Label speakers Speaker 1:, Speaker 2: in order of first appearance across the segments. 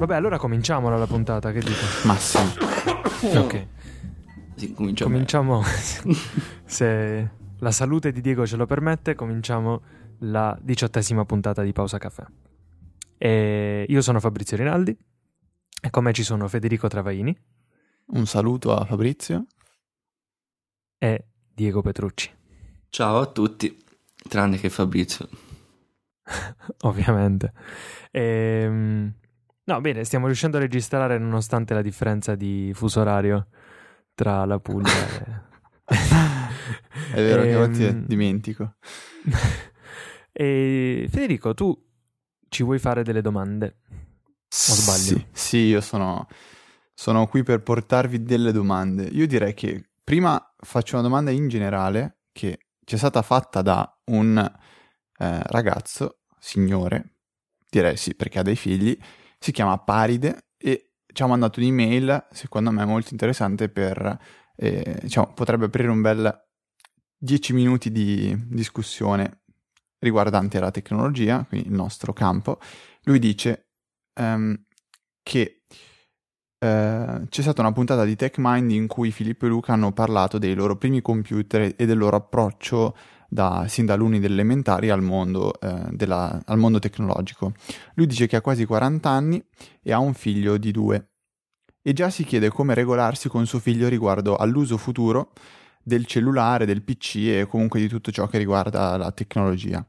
Speaker 1: Vabbè, allora cominciamola la puntata, che dico?
Speaker 2: Ma sì.
Speaker 1: Ok,
Speaker 3: Sì, cominciamo.
Speaker 1: cominciamo. Se la salute di Diego ce lo permette, cominciamo la diciottesima puntata di Pausa Caffè. E io sono Fabrizio Rinaldi e con me ci sono Federico Travaini
Speaker 2: Un saluto a Fabrizio.
Speaker 1: e Diego Petrucci,
Speaker 3: Ciao a tutti, tranne che Fabrizio.
Speaker 1: ovviamente. Ehm, No, bene, stiamo riuscendo a registrare nonostante la differenza di fuso orario tra la Puglia e...
Speaker 2: È vero che a volte
Speaker 1: Ehm,
Speaker 2: dimentico.
Speaker 1: E Federico, tu ci vuoi fare delle domande? O sbaglio?
Speaker 2: Sì, sì, io sono, sono qui per portarvi delle domande. Io direi che prima faccio una domanda in generale che ci è stata fatta da un eh, ragazzo, signore, direi sì perché ha dei figli, si chiama Paride e ci ha mandato un'email, secondo me molto interessante per, eh, diciamo, potrebbe aprire un bel 10 minuti di discussione riguardante la tecnologia, quindi il nostro campo. Lui dice ehm, che eh, c'è stata una puntata di TechMind in cui Filippo e Luca hanno parlato dei loro primi computer e del loro approccio da, sin da alunni delle elementari al mondo, eh, al mondo tecnologico. Lui dice che ha quasi 40 anni e ha un figlio di due e già si chiede come regolarsi con suo figlio riguardo all'uso futuro del cellulare, del PC e comunque di tutto ciò che riguarda la tecnologia.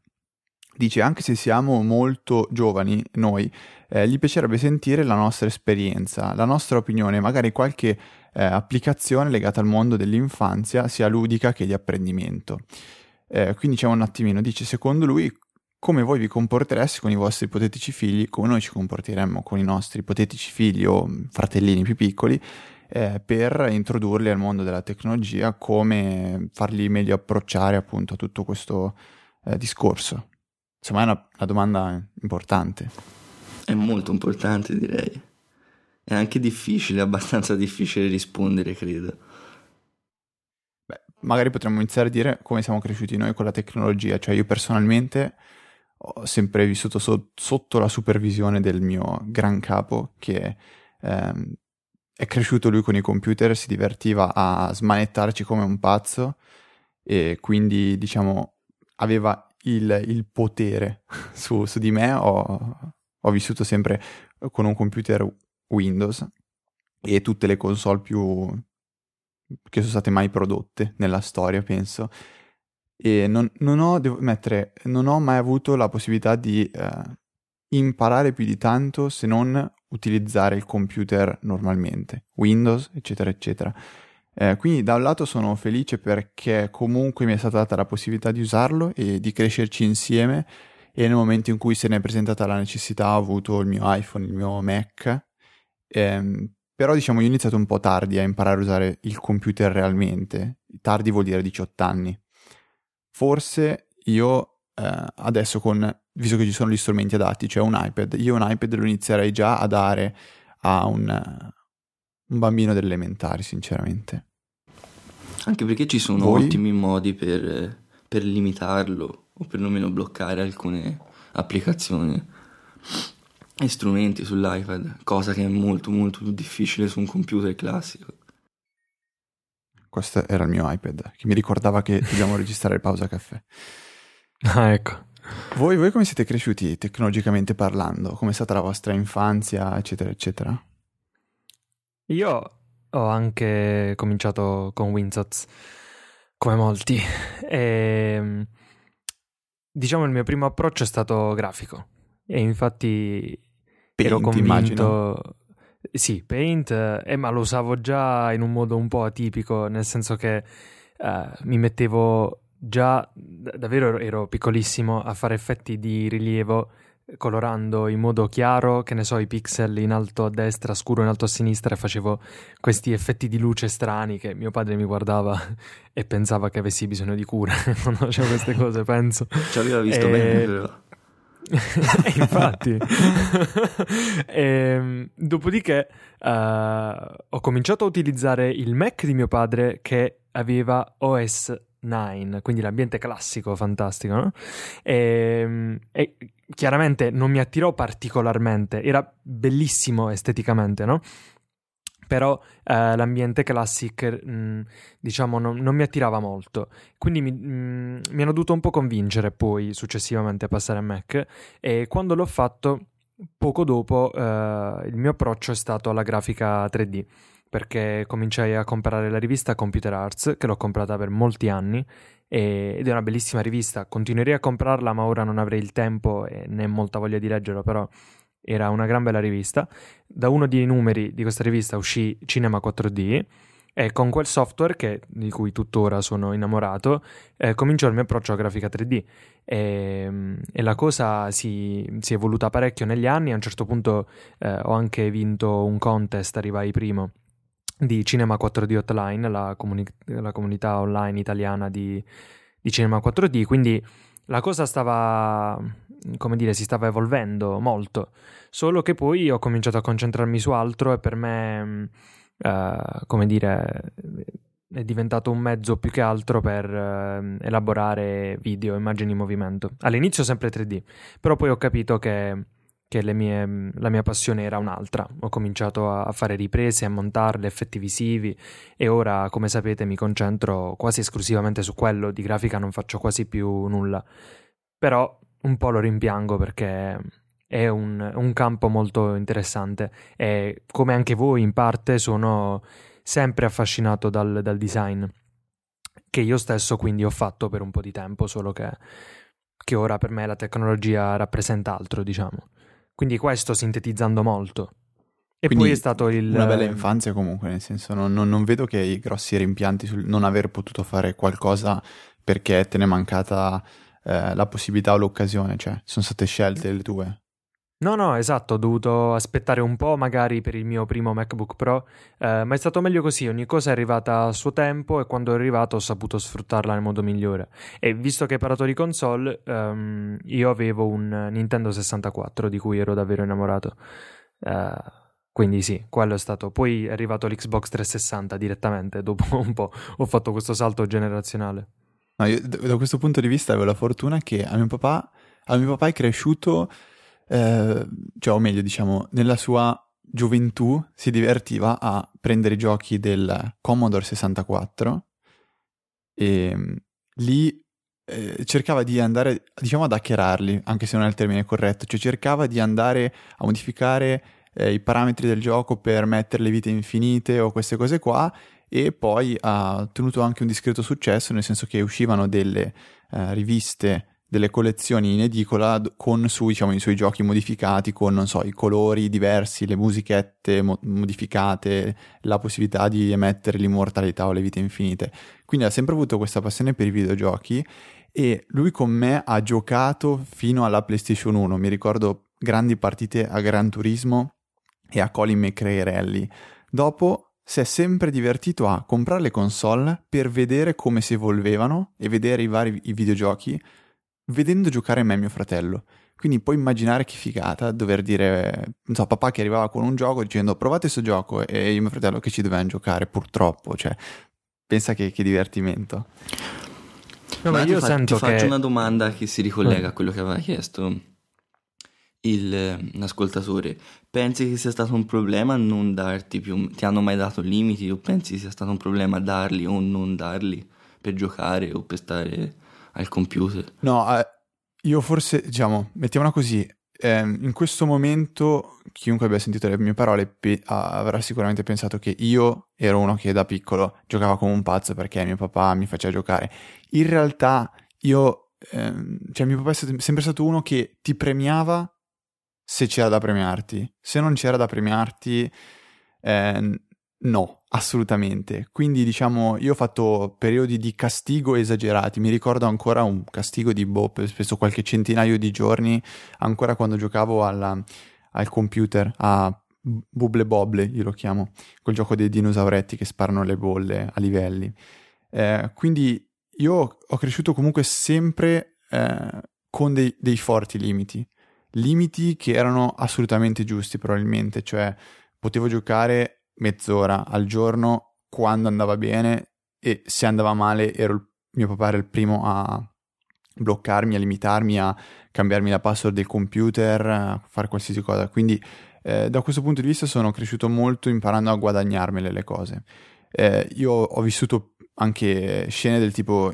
Speaker 2: Dice anche se siamo molto giovani noi, eh, gli piacerebbe sentire la nostra esperienza, la nostra opinione, magari qualche eh, applicazione legata al mondo dell'infanzia, sia ludica che di apprendimento. Eh, quindi c'è un attimino, dice secondo lui come voi vi comportereste con i vostri ipotetici figli, come noi ci comporteremmo con i nostri ipotetici figli o fratellini più piccoli, eh, per introdurli al mondo della tecnologia, come farli meglio approcciare appunto a tutto questo eh, discorso. Insomma, è una, una domanda importante.
Speaker 3: È molto importante, direi. È anche difficile, abbastanza difficile rispondere, credo.
Speaker 2: Magari potremmo iniziare a dire come siamo cresciuti noi con la tecnologia. Cioè, io personalmente ho sempre vissuto so- sotto la supervisione del mio gran capo che ehm, è cresciuto lui con i computer, si divertiva a smanettarci come un pazzo e quindi, diciamo, aveva il, il potere su, su di me. Ho, ho vissuto sempre con un computer Windows e tutte le console più che sono state mai prodotte nella storia, penso. E non, non ho, mettere, non ho mai avuto la possibilità di eh, imparare più di tanto se non utilizzare il computer normalmente, Windows, eccetera, eccetera. Eh, quindi da un lato sono felice perché comunque mi è stata data la possibilità di usarlo e di crescerci insieme e nel momento in cui se ne è presentata la necessità ho avuto il mio iPhone, il mio Mac, Ehm, però diciamo io ho iniziato un po' tardi a imparare a usare il computer realmente, tardi vuol dire 18 anni. Forse io eh, adesso con, visto che ci sono gli strumenti adatti, cioè un iPad, io un iPad lo inizierei già a dare a un, un bambino delle elementari, sinceramente.
Speaker 3: Anche perché ci sono
Speaker 2: Voi?
Speaker 3: ottimi modi per, per limitarlo o perlomeno bloccare alcune applicazioni e strumenti sull'iPad, cosa che è molto molto più difficile su un computer classico.
Speaker 2: Questo era il mio iPad, che mi ricordava che dobbiamo registrare pausa caffè.
Speaker 1: Ah, ecco.
Speaker 2: Voi, voi come siete cresciuti tecnologicamente parlando? Come è stata la vostra infanzia, eccetera, eccetera?
Speaker 1: Io ho anche cominciato con Windows, come molti. E, diciamo il mio primo approccio è stato grafico. E infatti ero
Speaker 2: Paint, immagino.
Speaker 1: convinto... Sì, Paint, eh, ma lo usavo già in un modo un po' atipico, nel senso che eh, mi mettevo già, davvero ero, ero piccolissimo, a fare effetti di rilievo colorando in modo chiaro, che ne so, i pixel in alto a destra, scuro in alto a sinistra e facevo questi effetti di luce strani che mio padre mi guardava e pensava che avessi bisogno di cura quando facevo queste cose, penso.
Speaker 3: Ci aveva visto
Speaker 1: Eh,
Speaker 3: bene, però.
Speaker 1: E Infatti, Ehm, dopodiché eh, ho cominciato a utilizzare il Mac di mio padre che aveva OS 9, quindi l'ambiente classico fantastico, no? E, e chiaramente non mi attirò particolarmente, era bellissimo esteticamente, no? Però eh, l'ambiente classic mh, diciamo non, non, mi attirava molto. Quindi mi, mh, mi, hanno dovuto un po' convincere poi successivamente a passare a Mac. E quando l'ho fatto poco dopo eh, il mio approccio è stato alla grafica 3D perché cominciai a comprare la rivista Computer Arts che l'ho comprata per molti anni ed è una bellissima rivista. Continuerei a comprarla ma ora non avrei il tempo né molta voglia di leggerlo però era una gran bella rivista. Da uno dei numeri di questa rivista uscì Cinema 4D e con quel software, che, di cui tuttora sono innamorato, eh, cominciò il mio approccio a grafica 3D. E, e la cosa si, si, è evoluta parecchio negli anni. A un certo punto eh, ho anche vinto un contest, arrivai primo, di Cinema 4D Hotline, la, comuni- la comunità online italiana di, di Cinema 4D. Quindi la cosa stava come dire, si stava evolvendo molto, solo che poi ho cominciato a concentrarmi su altro e per me, uh, come dire, è diventato un mezzo più che altro per uh, elaborare video, immagini in movimento. All'inizio sempre 3D, però poi ho capito che, che mie, la mia passione era un'altra. Ho cominciato a fare riprese, a montarle, effetti visivi e ora, come sapete, mi concentro quasi esclusivamente su quello. Di grafica non faccio quasi più nulla. Però un po' lo rimpiango perché è un, un, campo molto interessante e come anche voi in parte sono sempre affascinato dal, dal, design che io stesso quindi ho fatto per un po' di tempo solo che, che ora per me la tecnologia rappresenta altro diciamo quindi questo sintetizzando molto e
Speaker 2: quindi
Speaker 1: poi è stato il...
Speaker 2: Una bella infanzia comunque, nel senso non, non, non vedo che i grossi rimpianti sul non aver potuto fare qualcosa perché te ne è mancata eh, la possibilità o l'occasione, cioè sono state scelte le tue.
Speaker 1: No, no, esatto, ho dovuto aspettare un po' magari per il mio primo MacBook Pro, eh, ma è stato meglio così, ogni cosa è arrivata a suo tempo e quando è arrivato ho saputo sfruttarla nel modo migliore. E visto che hai parlato di console, um, io avevo un Nintendo 64 di cui ero davvero innamorato. Uh, quindi sì, quello è stato. Poi è arrivato l'Xbox 360 direttamente, dopo un po' ho fatto questo salto generazionale.
Speaker 2: No, io, da questo punto di vista avevo la fortuna che a mio papà, a mio papà è cresciuto, eh, cioè o meglio diciamo, nella sua gioventù si divertiva a prendere i giochi del Commodore 64 e mm, lì eh, cercava di andare, diciamo, ad hackerarli, anche se non è il termine corretto, cioè cercava di andare a modificare eh, i parametri del gioco per mettere le vite infinite o queste cose qua e poi ha ottenuto anche un discreto successo, nel senso che uscivano delle eh, riviste, delle collezioni in edicola con su, diciamo, i suoi giochi modificati, con non so, i colori diversi, le musichette mo- modificate, la possibilità di emettere l'immortalità o le vite infinite. Quindi ha sempre avuto questa passione per i videogiochi e lui con me ha giocato fino alla PlayStation 1. Mi ricordo grandi partite a Gran Turismo e a Colin McRae Rally. Dopo si è sempre divertito a comprare le console per vedere come si evolvevano e vedere i vari i videogiochi vedendo giocare me e mio fratello. Quindi puoi immaginare che figata dover dire, non so, papà che arrivava con un gioco dicendo provate questo gioco e io e mio fratello che ci dovevamo giocare, purtroppo, cioè, pensa che, che divertimento.
Speaker 3: No, ma, ma io fa- sento ti che... faccio una domanda che si ricollega mm. a quello che aveva chiesto il, l'ascoltatore, pensi che sia stato un problema non darti più, ti hanno mai dato limiti o pensi sia stato un problema darli o non darli per giocare o per stare al computer?
Speaker 2: No, io forse, diciamo, mettiamola così, eh, in questo momento chiunque abbia sentito le mie parole pe- avrà sicuramente pensato che io ero uno che da piccolo giocava come un pazzo perché mio papà mi faceva giocare. In realtà io, eh, cioè mio papà è sempre stato uno che ti premiava se c'era da premiarti. Se non c'era da premiarti, eh, no, assolutamente. Quindi diciamo, io ho fatto periodi di castigo esagerati. Mi ricordo ancora un castigo di boh, spesso qualche centinaio di giorni, ancora quando giocavo alla, al computer, a Bubble Bobble, io lo chiamo, quel gioco dei dinosauretti che sparano le bolle a livelli. Eh, quindi io ho cresciuto comunque sempre eh, con dei, dei forti limiti limiti che erano assolutamente giusti probabilmente, cioè potevo giocare mezz'ora al giorno quando andava bene e se andava male ero il mio papà era il primo a bloccarmi, a limitarmi, a cambiarmi la password del computer, a fare qualsiasi cosa. Quindi eh, da questo punto di vista sono cresciuto molto imparando a guadagnarmele le cose. Eh, io ho vissuto anche scene del tipo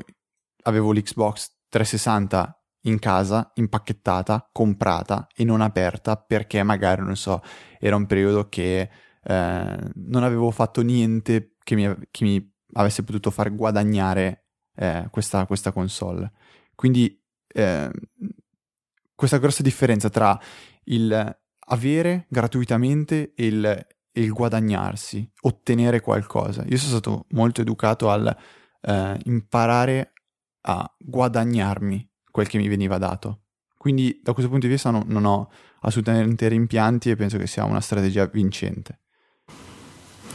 Speaker 2: avevo l'Xbox 360 in casa, impacchettata, comprata e non aperta perché magari, non so, era un periodo che eh, non avevo fatto niente che mi, che mi avesse potuto far guadagnare eh, questa, questa, console. Quindi eh, questa grossa differenza tra il avere gratuitamente e il, il, guadagnarsi, ottenere qualcosa. Io sono stato molto educato al eh, imparare a guadagnarmi quel che mi veniva dato. Quindi da questo punto di vista no, non ho assolutamente rimpianti e penso che sia una strategia vincente.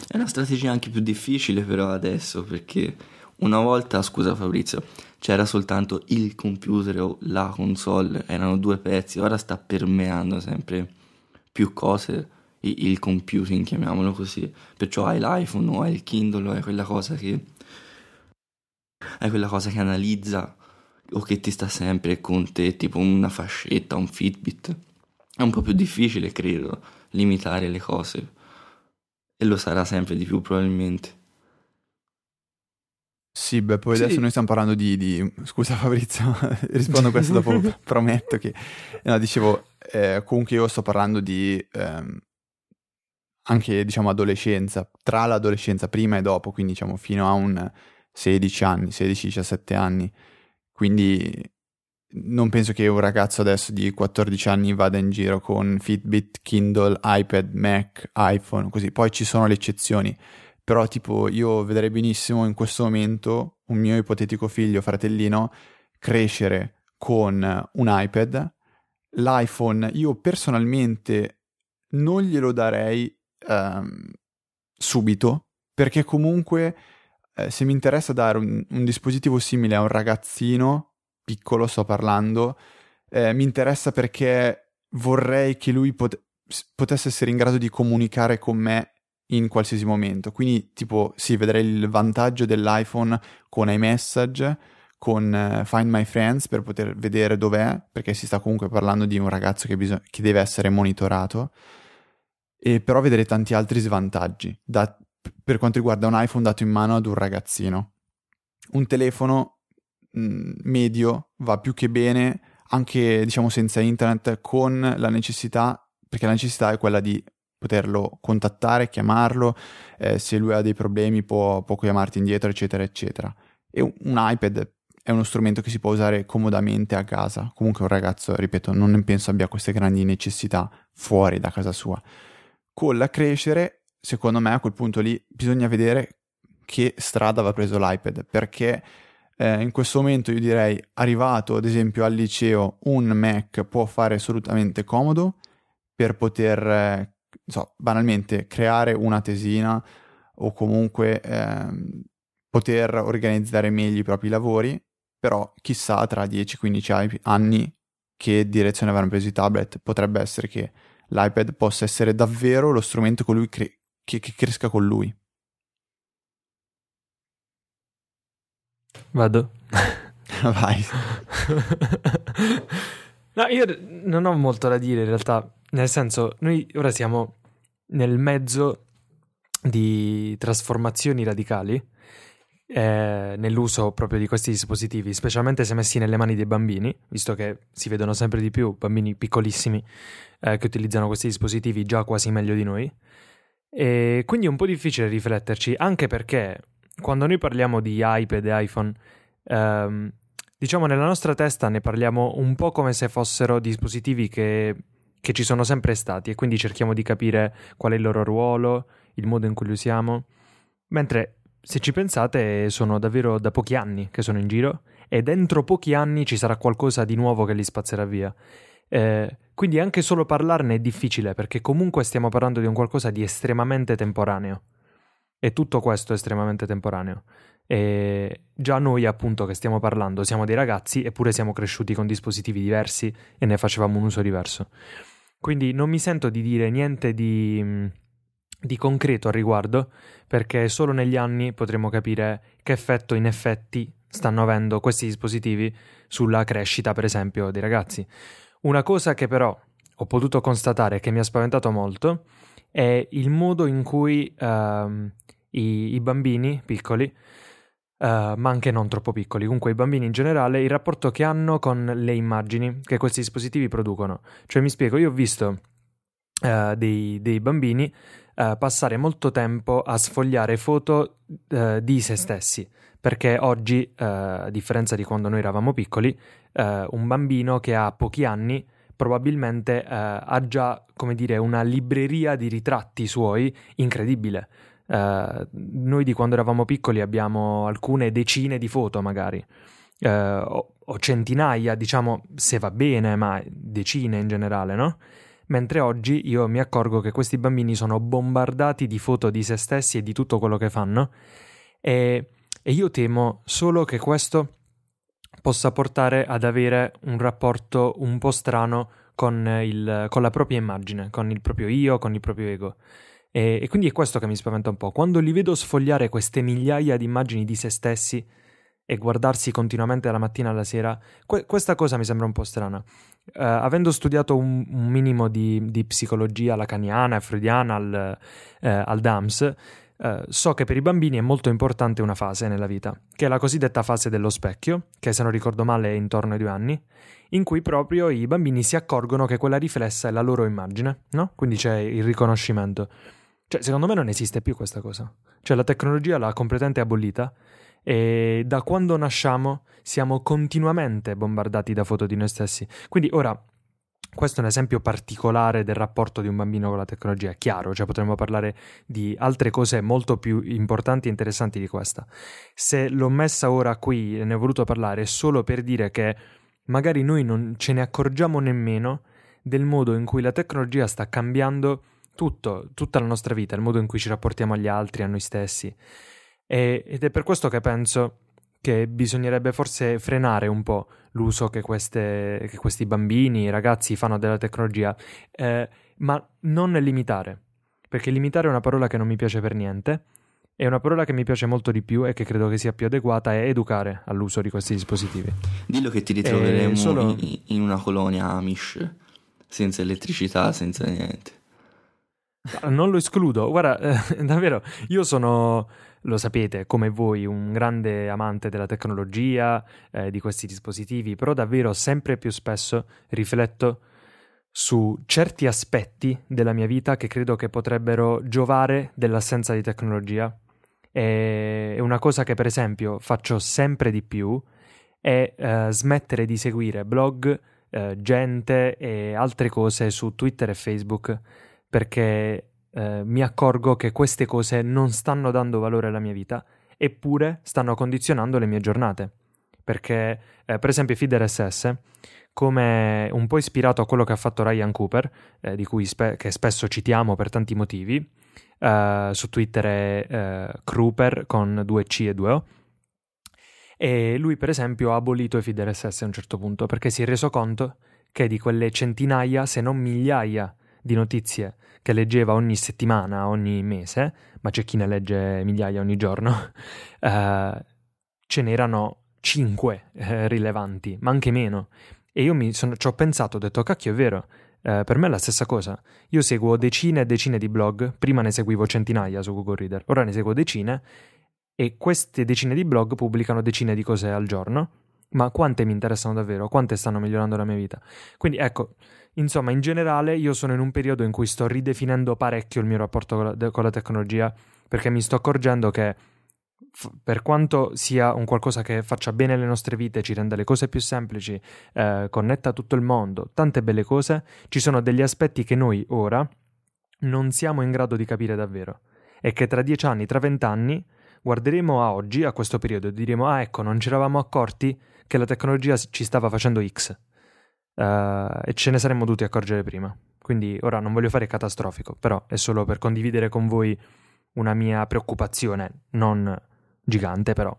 Speaker 3: È una strategia anche più difficile però adesso perché una volta, scusa Fabrizio, c'era soltanto il computer o la console, erano due pezzi, ora sta permeando sempre più cose il computing, chiamiamolo così. Perciò hai l'iPhone o hai il Kindle hai quella cosa che hai quella cosa che analizza o che ti sta sempre con te, tipo una fascetta, un Fitbit. È un po' più difficile, credo, limitare le cose. E lo sarà sempre di più probabilmente.
Speaker 2: Sì, beh, poi sì. adesso noi stiamo parlando di... di... Scusa Fabrizio, rispondo a questo dopo, prometto che... No, dicevo, eh, comunque io sto parlando di... Ehm, anche, diciamo, adolescenza, tra l'adolescenza, prima e dopo, quindi diciamo fino a un 16 anni, 16-17 anni. Quindi non penso che un ragazzo adesso di 14 anni vada in giro con Fitbit, Kindle, iPad, Mac, iPhone, così. Poi ci sono le eccezioni. Però tipo io vedrei benissimo in questo momento un mio ipotetico figlio, fratellino, crescere con un iPad. L'iPhone io personalmente non glielo darei um, subito perché comunque eh, se mi interessa dare un, un, dispositivo simile a un ragazzino piccolo, sto parlando, eh, mi interessa perché vorrei che lui pot- potesse essere in grado di comunicare con me in qualsiasi momento. Quindi, tipo, sì, vedrei il vantaggio dell'iPhone con iMessage, con uh, Find My Friends per poter vedere dov'è, perché si sta comunque parlando di un ragazzo che, bisog- che deve essere monitorato. E però vedrei tanti altri svantaggi. Da per quanto riguarda un iPhone dato in mano ad un ragazzino. Un telefono medio va più che bene anche diciamo senza internet con la necessità, perché la necessità è quella di poterlo contattare, chiamarlo, eh, se lui ha dei problemi può, può chiamarti indietro, eccetera, eccetera. E un, iPad è uno strumento che si può usare comodamente a casa. Comunque un ragazzo, ripeto, non penso abbia queste grandi necessità fuori da casa sua. Con la crescere secondo me a quel punto lì bisogna vedere che strada va preso l'iPad, perché eh, in questo momento io direi arrivato ad esempio al liceo un Mac può fare assolutamente comodo per poter, eh, so, banalmente creare una tesina o comunque eh, poter organizzare meglio i propri lavori, però chissà tra 10-15 anni che direzione avranno preso i tablet, potrebbe essere che l'iPad possa essere davvero lo strumento cre- che, che cresca con lui.
Speaker 1: Vado.
Speaker 2: Vai.
Speaker 1: no, io non ho molto da dire in realtà, nel senso, noi ora siamo nel mezzo di trasformazioni radicali eh, nell'uso proprio di questi dispositivi, specialmente se messi nelle mani dei bambini, visto che si vedono sempre di più bambini piccolissimi eh, che utilizzano questi dispositivi già quasi meglio di noi. E quindi è un po' difficile rifletterci, anche perché quando noi parliamo di iPad e iPhone, ehm, diciamo nella nostra testa ne parliamo un po' come se fossero dispositivi che, che ci sono sempre stati e quindi cerchiamo di capire qual è il loro ruolo, il modo in cui li usiamo. Mentre se ci pensate sono davvero da pochi anni che sono in giro e dentro pochi anni ci sarà qualcosa di nuovo che li spazzerà via. Eh, quindi anche solo parlarne è difficile perché comunque stiamo parlando di un qualcosa di estremamente temporaneo. E tutto questo è estremamente temporaneo. E già noi, appunto, che stiamo parlando, siamo dei ragazzi, eppure siamo cresciuti con dispositivi diversi e ne facevamo un uso diverso. Quindi non mi sento di dire niente di, di concreto al riguardo, perché solo negli anni potremo capire che effetto in effetti stanno avendo questi dispositivi sulla crescita, per esempio, dei ragazzi. Una cosa che però ho potuto constatare che mi ha spaventato molto è il modo in cui uh, i, i, bambini piccoli, uh, ma anche non troppo piccoli, comunque i bambini in generale, il rapporto che hanno con le immagini che questi dispositivi producono. Cioè mi spiego, io ho visto uh, dei, dei, bambini eh, passare molto tempo a sfogliare foto di se stessi perché oggi, a differenza di quando noi eravamo piccoli, un bambino che ha pochi anni probabilmente eh, ha già, come dire, una libreria di ritratti suoi incredibile. Eh, noi di quando eravamo piccoli abbiamo alcune decine di foto magari, eh, o, o, centinaia, diciamo, se va bene, ma decine in generale, no? Mentre oggi io mi accorgo che questi bambini sono bombardati di foto di se stessi e di tutto quello che fanno e, e io temo solo che questo possa portare ad avere un rapporto un po' strano con, il, con la propria immagine, con il proprio io, con il proprio ego. E, e, quindi è questo che mi spaventa un po'. Quando li vedo sfogliare queste migliaia di immagini di se stessi e guardarsi continuamente dalla mattina alla sera, que- questa cosa mi sembra un po' strana. Uh, avendo studiato un, un minimo di, di, psicologia lacaniana e freudiana al, uh, al DAMS, Uh, so che per i bambini è molto importante una fase nella vita, che è la cosiddetta fase dello specchio, che se non ricordo male è intorno ai due anni, in cui proprio i bambini si accorgono che quella riflessa è la loro immagine, no? Quindi c'è il riconoscimento. Cioè, secondo me non esiste più questa cosa. Cioè, la tecnologia l'ha completamente abolita e da quando nasciamo siamo continuamente bombardati da foto di noi stessi. Quindi ora questo è un esempio particolare del rapporto di un bambino con la tecnologia, è chiaro, cioè potremmo parlare di altre cose molto più importanti e interessanti di questa. Se l'ho messa ora qui e ne ho voluto parlare solo per dire che magari noi non ce ne accorgiamo nemmeno del modo in cui la tecnologia sta cambiando tutto, tutta la nostra vita, il modo in cui ci rapportiamo agli altri, a noi stessi. E, ed è per questo che penso che bisognerebbe forse frenare un po' l'uso che, queste, che questi bambini, i ragazzi fanno della tecnologia, eh, ma non limitare, perché limitare è una parola che non mi piace per niente. E una parola che mi piace molto di più e che credo che sia più adeguata è educare all'uso di questi dispositivi.
Speaker 3: Dillo che ti ritroveremo solo... in una colonia Amish, senza elettricità, senza niente.
Speaker 1: Non lo escludo. Guarda, eh, davvero, io sono lo sapete, come voi, un grande amante della tecnologia, eh, di questi dispositivi, però davvero sempre più spesso rifletto su certi aspetti della mia vita che credo che potrebbero giovare dell'assenza di tecnologia. E una cosa che per esempio faccio sempre di più è eh, smettere di seguire blog, eh, gente e altre cose su Twitter e Facebook perché eh, mi accorgo che queste cose non stanno dando valore alla mia vita, eppure stanno condizionando le mie giornate. Perché, eh, per esempio, Feeder SS, come un po' ispirato a quello che ha fatto Ryan Cooper, eh, di cui spe- che spesso citiamo per tanti motivi, eh, su Twitter è eh, Kruper con due C e due O. E lui, per esempio, ha abolito i SS a un certo punto perché si è reso conto che di quelle centinaia, se non migliaia di notizie che leggeva ogni settimana, ogni mese, ma c'è chi ne legge migliaia ogni giorno, eh, ce n'erano cinque eh, rilevanti, ma anche meno. E io sono, ci ho pensato, ho detto, cacchio, è vero, eh, per me è la stessa cosa. Io seguo decine e decine di blog, prima ne seguivo centinaia su Google Reader, ora ne seguo decine, e queste decine di blog pubblicano decine di cose al giorno, ma quante mi interessano davvero, quante stanno migliorando la mia vita. Quindi ecco, Insomma, in generale io sono in un periodo in cui sto ridefinendo parecchio il mio rapporto con la, con la tecnologia perché mi sto accorgendo che f- per quanto sia un qualcosa che faccia bene le nostre vite, ci renda le cose più semplici, eh, connetta tutto il mondo, tante belle cose, ci sono degli aspetti che noi ora non siamo in grado di capire davvero. E che tra dieci anni, tra vent'anni, guarderemo a oggi, a questo periodo, e diremo ah ecco, non ci eravamo accorti che la tecnologia ci stava facendo X uh, e ce ne saremmo dovuti accorgere prima. Quindi ora non voglio fare catastrofico, però è solo per condividere con voi una mia preoccupazione, non gigante, però.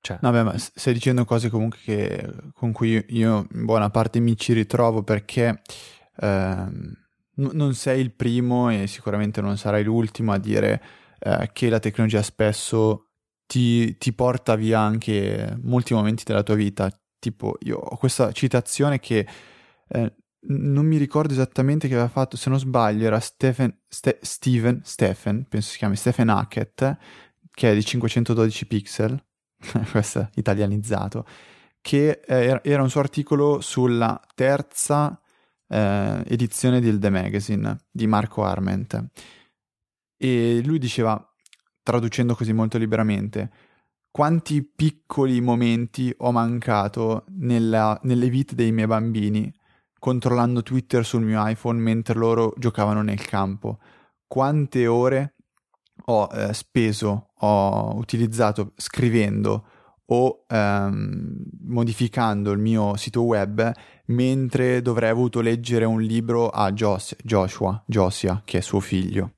Speaker 1: Cioè.
Speaker 2: Vabbè, ma stai dicendo cose comunque che, con cui io in buona parte mi ci ritrovo perché eh, n- non sei il primo e sicuramente non sarai l'ultimo a dire eh, che la tecnologia spesso ti, ti porta via anche molti momenti della tua vita. Tipo, io ho questa citazione che eh, non mi ricordo esattamente che aveva fatto, se non sbaglio era Stephen, Ste- Steven, Stephen, penso si chiami Stephen Hackett, che è di 512 pixel, questo italianizzato, che eh, era un suo articolo sulla terza eh, edizione del The Magazine di Marco Arment. E lui diceva, traducendo così molto liberamente, quanti piccoli momenti ho mancato nella, nelle vite dei miei bambini controllando Twitter sul mio iPhone mentre loro giocavano nel campo. Quante ore ho eh, speso, ho utilizzato scrivendo o ehm, modificando il mio sito web mentre dovrei avuto leggere un libro a Jos- Joshua, Josia, che è suo figlio.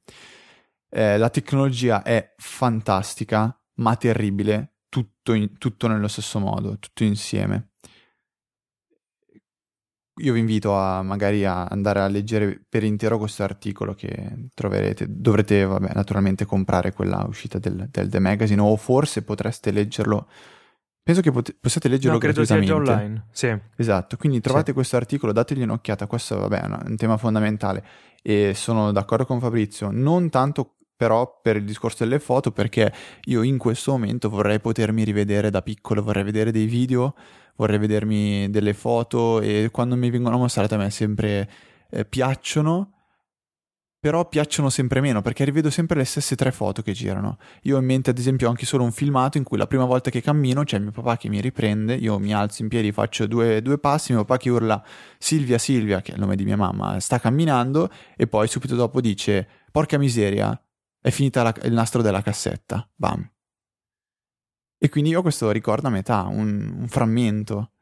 Speaker 2: Eh, la tecnologia è fantastica, ma terribile, tutto, in, tutto nello stesso modo, tutto insieme io vi invito a magari a andare a leggere per intero questo articolo che troverete. Dovrete, vabbè, naturalmente comprare quella uscita del, del The Magazine o forse potreste leggerlo. Penso che pot- possiate leggerlo
Speaker 1: no, credo sia già online. Sì.
Speaker 2: Esatto, quindi trovate sì. questo articolo, dategli un'occhiata. Questo, vabbè, è un tema fondamentale e sono d'accordo con Fabrizio. Non tanto però per il discorso delle foto, perché io in questo momento vorrei potermi rivedere da piccolo, vorrei vedere dei video vorrei vedermi delle foto e quando mi vengono mostrate a me sempre eh, piacciono, però piacciono sempre meno perché rivedo sempre le stesse tre foto che girano. Io ho in mente ad esempio anche solo un filmato in cui la prima volta che cammino c'è mio papà che mi riprende, io mi alzo in piedi, faccio due, due passi, mio papà che urla Silvia Silvia, che è il nome di mia mamma, sta camminando e poi subito dopo dice porca miseria, è finita la, il nastro della cassetta, bam. E quindi io questo ricordo a metà, un, un frammento.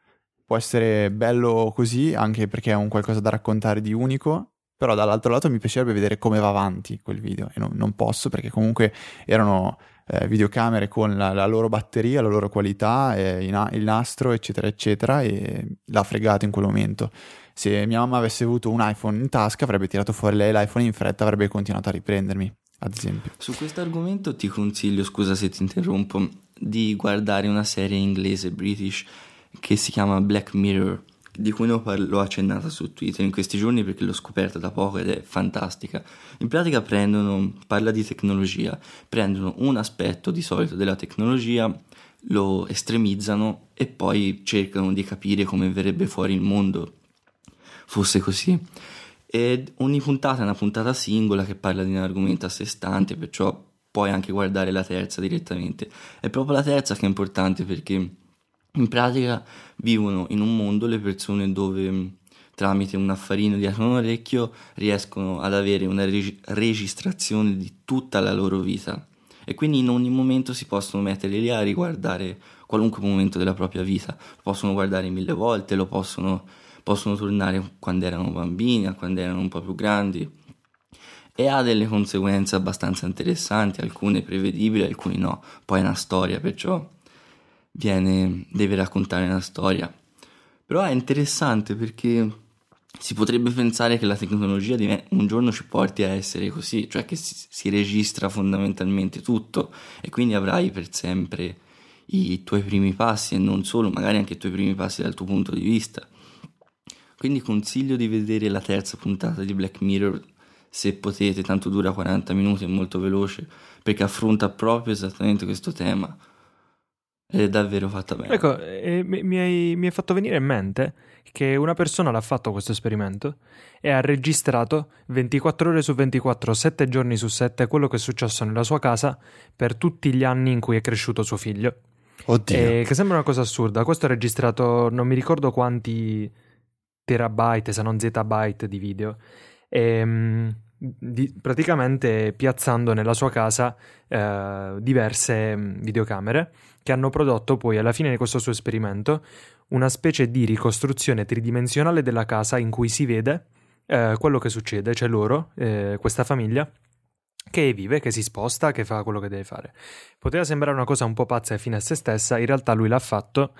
Speaker 2: Può essere bello così, anche perché è un qualcosa da raccontare di unico, però dall'altro lato mi piacerebbe vedere come va avanti quel video e non, non posso perché comunque erano eh, videocamere con la, la, loro batteria, la loro qualità, eh, il nastro, eccetera, eccetera, e l'ha fregato in quel momento. Se mia mamma avesse avuto un iPhone in tasca, avrebbe tirato fuori lei l'iPhone in fretta, avrebbe continuato a riprendermi, ad esempio.
Speaker 3: Su questo argomento ti consiglio, scusa se ti interrompo, di guardare una serie inglese british che si chiama Black Mirror di cui l'ho accennata su Twitter in questi giorni perché l'ho scoperta da poco ed è fantastica. In pratica prendono, parla di tecnologia, prendono un aspetto di solito della tecnologia, lo estremizzano e poi cercano di capire come verrebbe fuori il mondo fosse così. E ogni puntata è una puntata singola che parla di un argomento a sé stante, perciò puoi anche guardare la terza direttamente. È proprio la terza che è importante perché in pratica vivono in un mondo le persone dove mm, tramite un affarino dietro un orecchio riescono ad avere una reg- registrazione di tutta la loro vita e quindi in ogni momento si possono mettere lì a riguardare qualunque momento della propria vita, lo possono guardare mille volte, lo possono, possono tornare quando erano bambini, a quando erano un po' più grandi e ha delle conseguenze abbastanza interessanti, alcune prevedibili, alcune no. Poi è una storia, perciò viene, deve raccontare una storia. Però è interessante perché si potrebbe pensare che la tecnologia un giorno ci porti a essere così, cioè che si, si registra fondamentalmente tutto e quindi avrai per sempre i tuoi primi passi e non solo, magari anche i tuoi primi passi dal tuo punto di vista. Quindi consiglio di vedere la terza puntata di Black Mirror se potete, tanto dura 40 minuti, è molto veloce, perché affronta proprio esattamente questo tema. Ed è davvero fatta bene.
Speaker 1: Ecco, eh, mi, hai, mi hai fatto venire in mente che una persona l'ha fatto questo esperimento e ha registrato 24 ore su 24, 7 giorni su 7 quello che è successo nella sua casa per tutti gli anni in cui è cresciuto suo figlio.
Speaker 2: Oddio.
Speaker 1: E che sembra una cosa assurda. Questo ha registrato non mi ricordo quanti terabyte, se non zettabyte di video. E, ehm, di, praticamente piazzando nella sua casa eh, diverse mm, videocamere che hanno prodotto poi alla fine di questo suo esperimento una specie di ricostruzione tridimensionale della casa in cui si vede eh, quello che succede, cioè loro, eh, questa famiglia che vive, che si sposta, che fa quello che deve fare. Poteva sembrare una cosa un po' pazza e fine a se stessa, in realtà lui l'ha fatto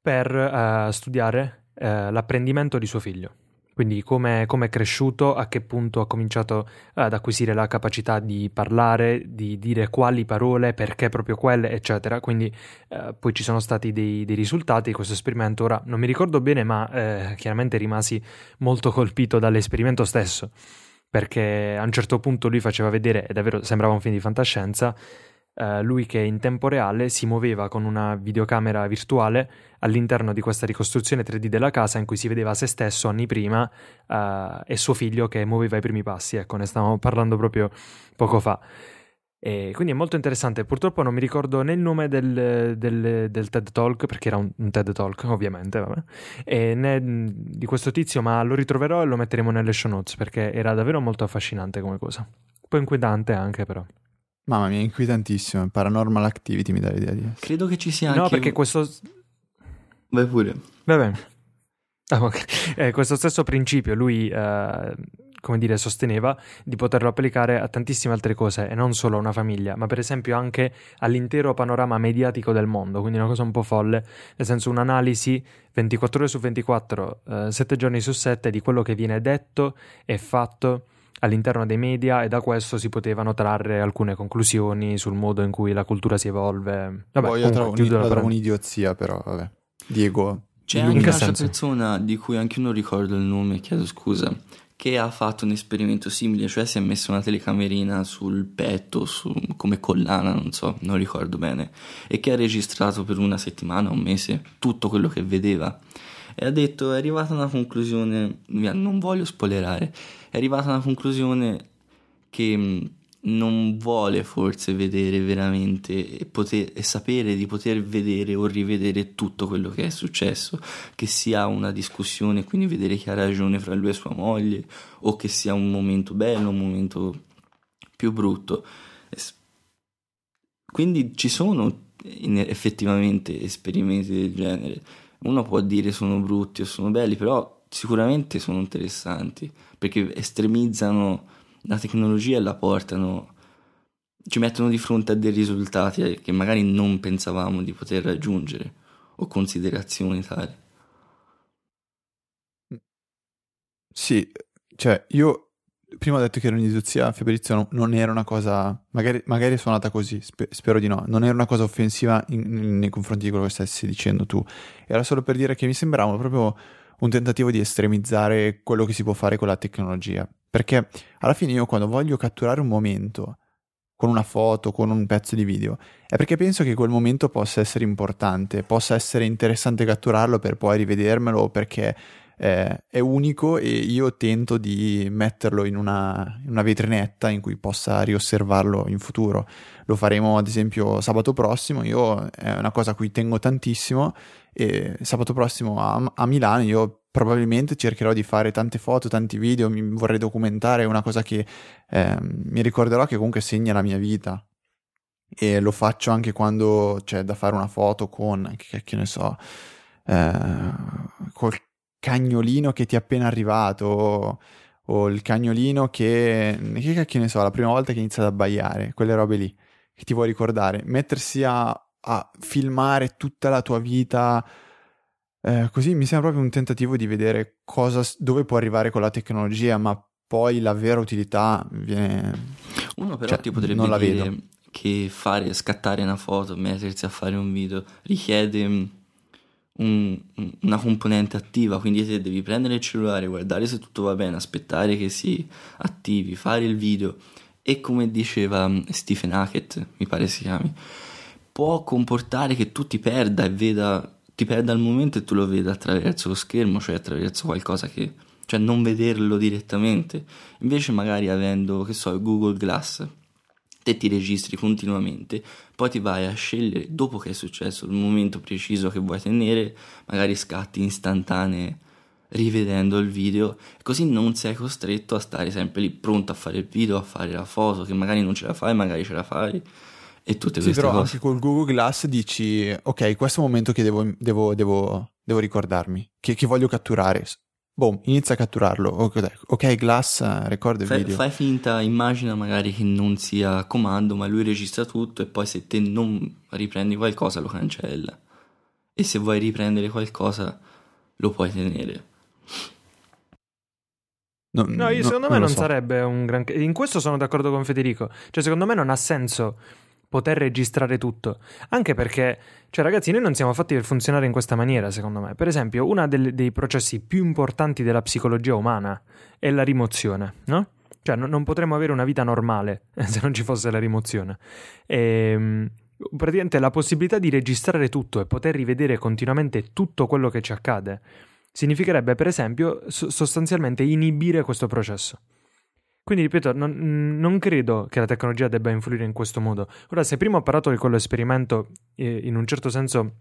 Speaker 1: per uh, studiare uh, l'apprendimento di suo figlio Quindi come è cresciuto, a che punto ha cominciato ad acquisire la capacità di parlare, di dire quali parole, perché proprio quelle, eccetera. Quindi eh, poi ci sono stati dei, dei, risultati di questo esperimento. Ora non mi ricordo bene, ma eh, chiaramente rimasi molto colpito dall'esperimento stesso, perché a un certo punto lui faceva vedere, e davvero sembrava un film di fantascienza, Uh, lui che in tempo reale si muoveva con una videocamera virtuale all'interno di questa ricostruzione 3D della casa in cui si vedeva se stesso anni prima uh, e suo figlio che muoveva i primi passi. Ecco, ne stavamo parlando proprio poco fa. E quindi è molto interessante. Purtroppo non mi ricordo né il nome del, del, del TED Talk, perché era un, un TED Talk, ovviamente, e né di questo tizio, ma lo ritroverò e lo metteremo nelle show notes perché era davvero molto affascinante come cosa. Un po' inquietante anche, però.
Speaker 2: Mamma mia, inquietantissimo. Paranormal Activity mi dà l'idea di.
Speaker 3: Credo che ci sia anche.
Speaker 1: No, perché questo.
Speaker 3: Vai pure.
Speaker 1: Va bene. Ah, okay. eh, questo stesso principio lui, eh, come dire, sosteneva di poterlo applicare a tantissime altre cose e non solo a una famiglia, ma per esempio anche all'intero panorama mediatico del mondo, quindi una cosa un po' folle, nel senso un'analisi 24 ore su 24, eh, 7 giorni su 7 di quello che viene detto e fatto all'interno dei media e da questo si potevano trarre alcune conclusioni sul modo in cui la cultura si evolve.
Speaker 2: Vabbè, Poi io trovo, un, la trovo un'idiozia però, vabbè. Diego.
Speaker 3: C'è anche un'altra persona di cui anche io non ricordo il nome, chiedo scusa, che ha fatto un esperimento simile, cioè si è messo una telecamerina sul petto, su, come collana, non so, non ricordo bene, e che ha registrato per una settimana, un mese, tutto quello che vedeva e ha detto è arrivata a una conclusione, non voglio spoilerare, è arrivata a una conclusione che mm, non vuole forse vedere veramente e, poter, e sapere di poter vedere o rivedere tutto quello che è successo, che sia una discussione, quindi vedere chi ha ragione fra lui e sua moglie, o che sia un momento bello, un momento più brutto. Quindi ci sono effettivamente esperimenti del genere uno può dire sono brutti o sono belli, però sicuramente sono interessanti perché estremizzano la tecnologia e la portano, ci mettono di fronte a dei risultati che magari non pensavamo di poter raggiungere o considerazioni tali.
Speaker 2: Sì, cioè io prima ho detto che l'onidozia febrizio non era una cosa, magari, magari è suonata così, spe, spero di no, non era una cosa offensiva in, in, nei confronti di quello che stessi dicendo tu, era solo per dire che mi sembrava proprio un tentativo di estremizzare quello che si può fare con la tecnologia, perché alla fine io quando voglio catturare un momento con una foto, con un pezzo di video, è perché penso che quel momento possa essere importante, possa essere interessante catturarlo per poi rivedermelo o perché eh, è unico e io tento di metterlo in una, in una, vetrinetta in cui possa riosservarlo in futuro. Lo faremo ad esempio sabato prossimo, io è una cosa a cui tengo tantissimo e sabato prossimo a, a Milano io probabilmente cercherò di fare tante foto, tanti video, mi vorrei documentare, una cosa che eh, mi ricorderò che comunque segna la mia vita e lo faccio anche quando c'è da fare una foto con, che, che ne so, eh, col cagnolino che ti è appena arrivato o, o il cagnolino che, che cacchio ne so, la prima volta che inizia ad abbaiare, quelle robe lì che ti vuoi ricordare, mettersi a, a filmare tutta la tua vita. Eh, così mi sembra proprio un tentativo di vedere cosa, dove può arrivare con la tecnologia, ma poi la vera utilità viene.
Speaker 3: Uno però cioè, ti potrebbe non dire che fare, scattare una foto, mettersi a fare un video richiede un, una componente attiva, quindi te devi prendere il cellulare, guardare se tutto va bene, aspettare che si attivi, fare il video e come diceva mm, Stephen Hackett, mi pare si chiami, può comportare che tu ti perda e veda, ti perda il momento e tu lo veda attraverso lo schermo, cioè attraverso qualcosa che, cioè non vederlo direttamente, invece magari avendo, che so, Google Glass te ti registri continuamente, poi ti vai a scegliere dopo che è successo il momento preciso che vuoi tenere, magari scatti istantanee rivedendo il video, così non sei costretto a stare sempre lì pronto a fare il video, a fare la foto, che magari non ce la fai, magari ce la fai e tutte
Speaker 2: sì,
Speaker 3: queste
Speaker 2: però
Speaker 3: cose.
Speaker 2: anche col Google Glass dici, ok, questo è un momento che devo, devo, devo, devo ricordarmi, che, che voglio catturare Boom, inizia a catturarlo. Ok, Glass, ricorda il
Speaker 3: fai,
Speaker 2: video.
Speaker 3: Fai finta, immagina magari che non sia comando, ma lui registra tutto e poi se te non riprendi qualcosa lo cancella. E se vuoi riprendere qualcosa lo puoi tenere.
Speaker 2: Non,
Speaker 1: No, io
Speaker 2: no-
Speaker 1: secondo me
Speaker 2: lo
Speaker 1: non
Speaker 2: so.
Speaker 1: sarebbe un granché. In questo sono d'accordo con Federico. Cioè, secondo me non ha senso poter registrare tutto. Anche perché, cioè, ragazzi, noi non siamo fatti per funzionare in questa maniera, secondo me. Per esempio, uno dei processi più importanti della psicologia umana è la rimozione, no? Cioè, no- non potremmo avere una vita normale se non ci fosse la rimozione. Ehm, praticamente la possibilità di registrare tutto e poter rivedere continuamente tutto quello che ci accade significherebbe, per esempio, so- sostanzialmente inibire questo processo. Quindi, ripeto, non, non credo che la tecnologia debba influire in questo modo. Ora, se prima ho parlato di quell'esperimento, eh, in un certo senso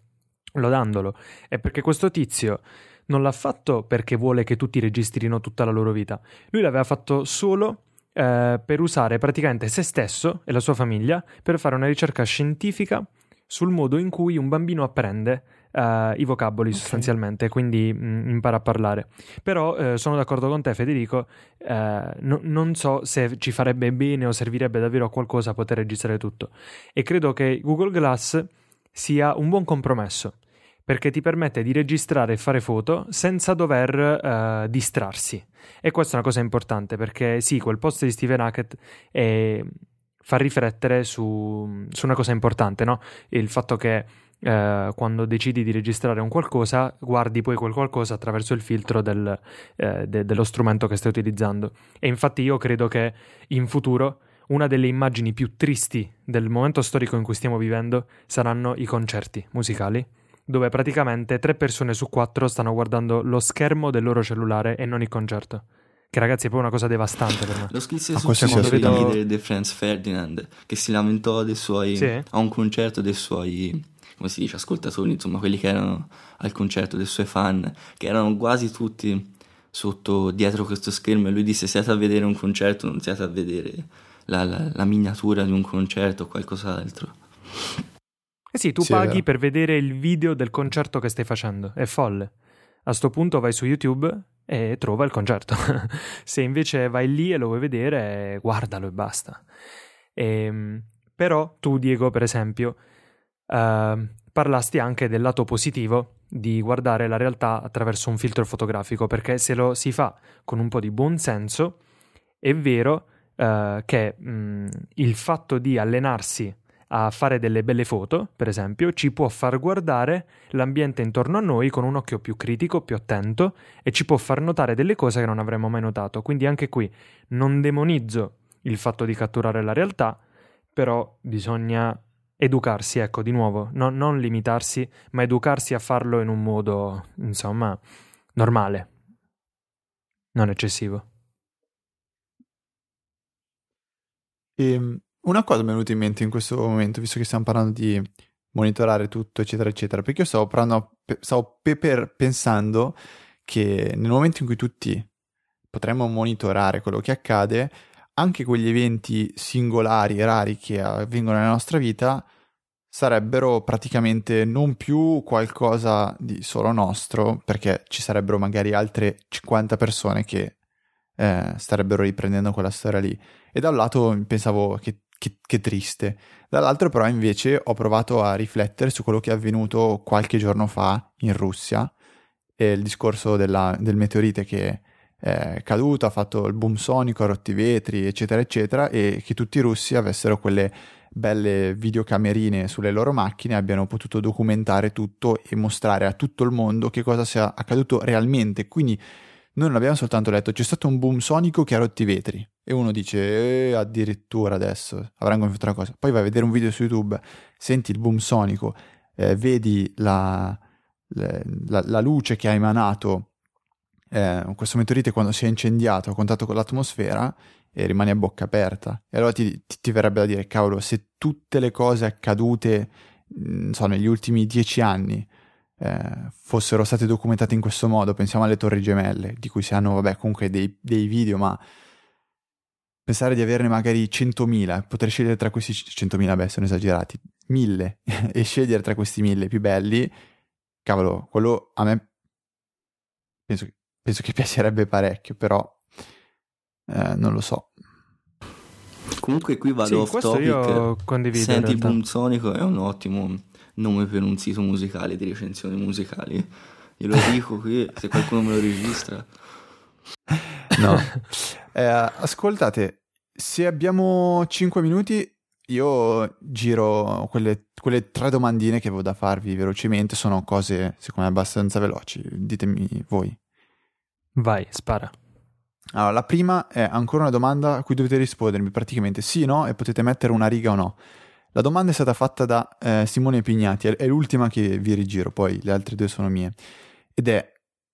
Speaker 1: lodandolo, è perché questo tizio non l'ha fatto perché vuole che tutti registrino tutta la loro vita. Lui l'aveva fatto solo eh, per usare praticamente se stesso e la sua famiglia per fare una ricerca scientifica sul modo in cui un bambino apprende eh, i vocaboli
Speaker 2: Ok.
Speaker 1: sostanzialmente, quindi mh, impara a parlare. Però eh, sono d'accordo con te, Federico. eh, no- non so se ci farebbe bene o servirebbe davvero a qualcosa poter registrare tutto. E credo che Google Glass sia un buon compromesso perché ti permette di registrare e fare foto senza dover eh, distrarsi. E questa è una cosa importante perché sì, quel post di Steven Hackett è- fa riflettere su, su una cosa importante, no? Il fatto che eh, quando decidi di registrare un qualcosa, guardi poi quel qualcosa attraverso il filtro del, eh, de- dello strumento che stai utilizzando. E infatti io credo che in futuro una delle immagini più tristi del momento storico in cui stiamo vivendo saranno i concerti musicali, dove praticamente tre persone su quattro stanno guardando lo schermo del loro cellulare e non il concerto. Che ragazzi è poi una cosa devastante per me.
Speaker 3: Lo scrisse su Twitter
Speaker 1: aspettava-
Speaker 3: di, di Franz Ferdinand che si lamentò dei suoi
Speaker 1: Sì?
Speaker 3: a un concerto dei suoi come si dice ascoltatori insomma quelli che erano al concerto dei suoi fan che erano quasi tutti sotto dietro questo schermo e lui disse siete a vedere un concerto non siete a vedere la, la- la miniatura di un concerto o qualcos'altro
Speaker 1: Eh sì, tu
Speaker 2: Sì,
Speaker 1: paghi per vedere il video del concerto che stai facendo. È folle. A sto punto vai su YouTube e trova il concerto. Se invece vai lì e lo vuoi vedere, guardalo e basta. Ehm, però tu, Diego, per esempio, ehm, parlasti anche del lato positivo di guardare la realtà attraverso un filtro fotografico, perché se lo si fa con un po' di buon senso, è vero eh, che mh, il fatto di allenarsi a fare delle belle foto, per esempio, ci può far guardare l'ambiente intorno a noi con un occhio più critico, più attento e ci può far notare delle cose che non avremmo mai notato. Quindi anche qui non demonizzo il fatto di catturare la realtà, però bisogna educarsi, ecco, di nuovo, no- non limitarsi, ma educarsi a farlo in un modo, insomma, normale, non eccessivo.
Speaker 2: E una cosa mi è venuta in mente in questo momento, visto che stiamo parlando di monitorare tutto, eccetera, eccetera, perché io stavo, parlando, stavo pe- per- pensando che nel momento in cui tutti potremmo monitorare quello che accade, anche quegli eventi singolari e rari che avvengono nella nostra vita sarebbero praticamente non più qualcosa di solo nostro, perché ci sarebbero magari altre 50 persone che eh, starebbero riprendendo quella storia lì. E da un lato pensavo che, che- che triste, dall'altro però invece ho provato a riflettere su quello che è avvenuto qualche giorno fa in Russia, e il discorso della- del meteorite che è caduto, ha fatto il boom sonico, ha rotto i vetri, eccetera, eccetera, e che tutti i russi avessero quelle belle videocamerine sulle loro macchine abbiano potuto documentare tutto e mostrare a tutto il mondo che cosa sia accaduto realmente. Quindi noi non abbiamo soltanto letto c'è stato un boom sonico che ha rotto i vetri e uno dice eh, addirittura adesso avranno gonfiato una cosa. Poi vai a vedere un video su YouTube, senti il boom sonico, eh, vedi la, la- la luce che ha emanato eh, questo meteorite quando si è incendiato a contatto con l'atmosfera e rimani a bocca aperta. E allora ti, ti- ti verrebbe da dire, cavolo, se tutte le cose accadute, mh, non so, negli ultimi dieci anni eh, fossero state documentate in questo modo, pensiamo alle torri gemelle, di cui si hanno, vabbè, comunque dei, dei video, ma pensare di averne magari 100.000, poter scegliere tra questi 100.000, beh, sono esagerati, 1000, e scegliere tra questi 1000 più belli, cavolo, quello a me penso, penso che piacerebbe parecchio, però eh, non lo so.
Speaker 3: comunque qui vado
Speaker 1: Sì,
Speaker 3: off
Speaker 1: questo
Speaker 3: topic
Speaker 1: io condivido.
Speaker 3: Senti Sonico è un ottimo nome per un sito musicale di recensioni musicali. Glielo dico qui, se qualcuno me lo registra.
Speaker 2: No. Eh, ascoltate, se abbiamo 5 minuti, io giro quelle, quelle, tre domandine che avevo da farvi velocemente. Sono cose, secondo me, abbastanza veloci. Ditemi voi.
Speaker 1: Vai, spara.
Speaker 2: Allora, la prima è ancora una domanda a cui dovete rispondermi praticamente sì o no e potete mettere una riga o no. La domanda è stata fatta da eh, Simone Pignati, è, l'ultima che vi rigiro, poi le altre due sono mie. Ed è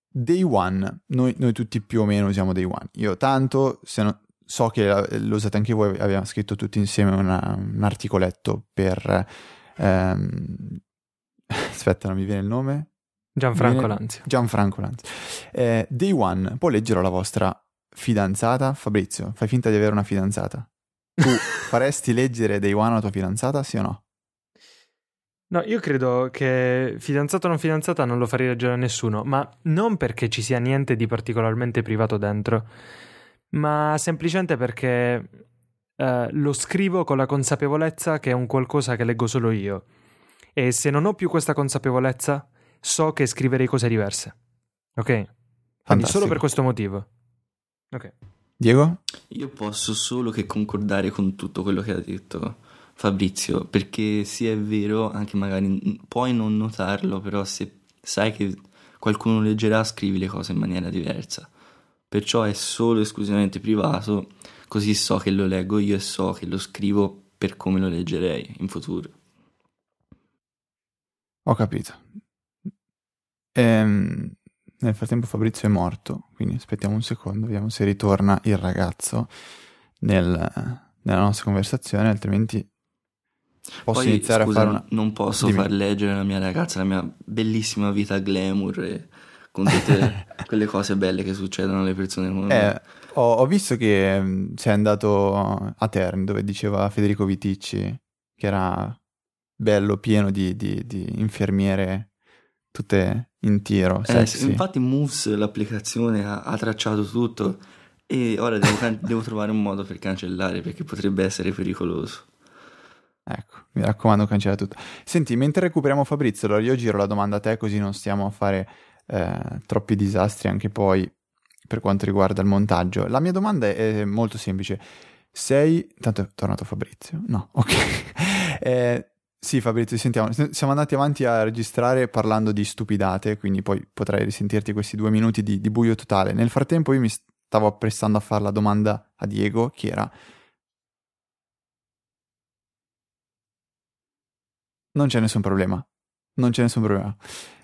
Speaker 2: Day One, noi, noi tutti più o meno usiamo Day One. Io tanto, se no, so che lo usate anche voi, abbiamo scritto tutti insieme una, un articoletto per... Ehm... Aspetta, non mi viene il nome.
Speaker 1: Gianfranco Lanzi.
Speaker 2: Gianfranco Lanzi. Eh, Day One, può leggere la vostra fidanzata? Fabrizio, fai finta di avere una fidanzata. Tu faresti leggere Day One alla tua fidanzata, sì o no?
Speaker 1: No, io credo che fidanzato o non fidanzata non lo farei leggere a nessuno, ma non perché ci sia niente di particolarmente privato dentro, ma semplicemente perché eh, lo scrivo con la consapevolezza che è un qualcosa che leggo solo io. E se non ho più questa consapevolezza, so che scriverei cose diverse. Ok? Quindi solo per questo motivo. Ok.
Speaker 2: Diego?
Speaker 3: Io posso solo che concordare con tutto quello che ha detto Fabrizio, perché sì è vero, anche magari puoi non notarlo, però se sai che qualcuno leggerà, scrivi le cose in maniera diversa. Perciò è solo esclusivamente privato, così so che lo leggo io e so che lo scrivo per come lo leggerei in futuro.
Speaker 2: Ho capito. Ehm, nel frattempo Fabrizio è morto, quindi aspettiamo un secondo, vediamo se ritorna il ragazzo nel, nella nostra conversazione, altrimenti posso
Speaker 3: Poi,
Speaker 2: iniziare
Speaker 3: scusa,
Speaker 2: a fare una...
Speaker 3: Non posso
Speaker 2: Dimmi.
Speaker 3: far leggere la mia ragazza la mia bellissima vita glamour e con tutte quelle cose belle che succedono alle persone.
Speaker 2: Eh, ho, ho visto che mh, sei andato a Terni, dove diceva Federico Viticci che era bello, pieno di, di- di infermiere, tutte in tiro,
Speaker 3: Eh, infatti Moves, l'applicazione, ha, ha tracciato tutto e ora devo, can- devo trovare un modo per cancellare perché potrebbe essere pericoloso.
Speaker 2: Ecco, mi raccomando, cancella tutto. Senti, mentre recuperiamo Fabrizio, allora io giro la domanda a te così non stiamo a fare eh, troppi disastri anche poi per quanto riguarda il montaggio. La mia domanda è molto semplice. Sei... Tanto è tornato Fabrizio? No, ok. Eh, sì, Fabrizio, sentiamo. Siamo andati avanti a registrare parlando di stupidate, quindi poi potrai risentirti questi due minuti di, di buio totale. Nel frattempo io mi stavo apprestando a fare la domanda a Diego, che era Non c'è nessun problema. Non c'è nessun problema.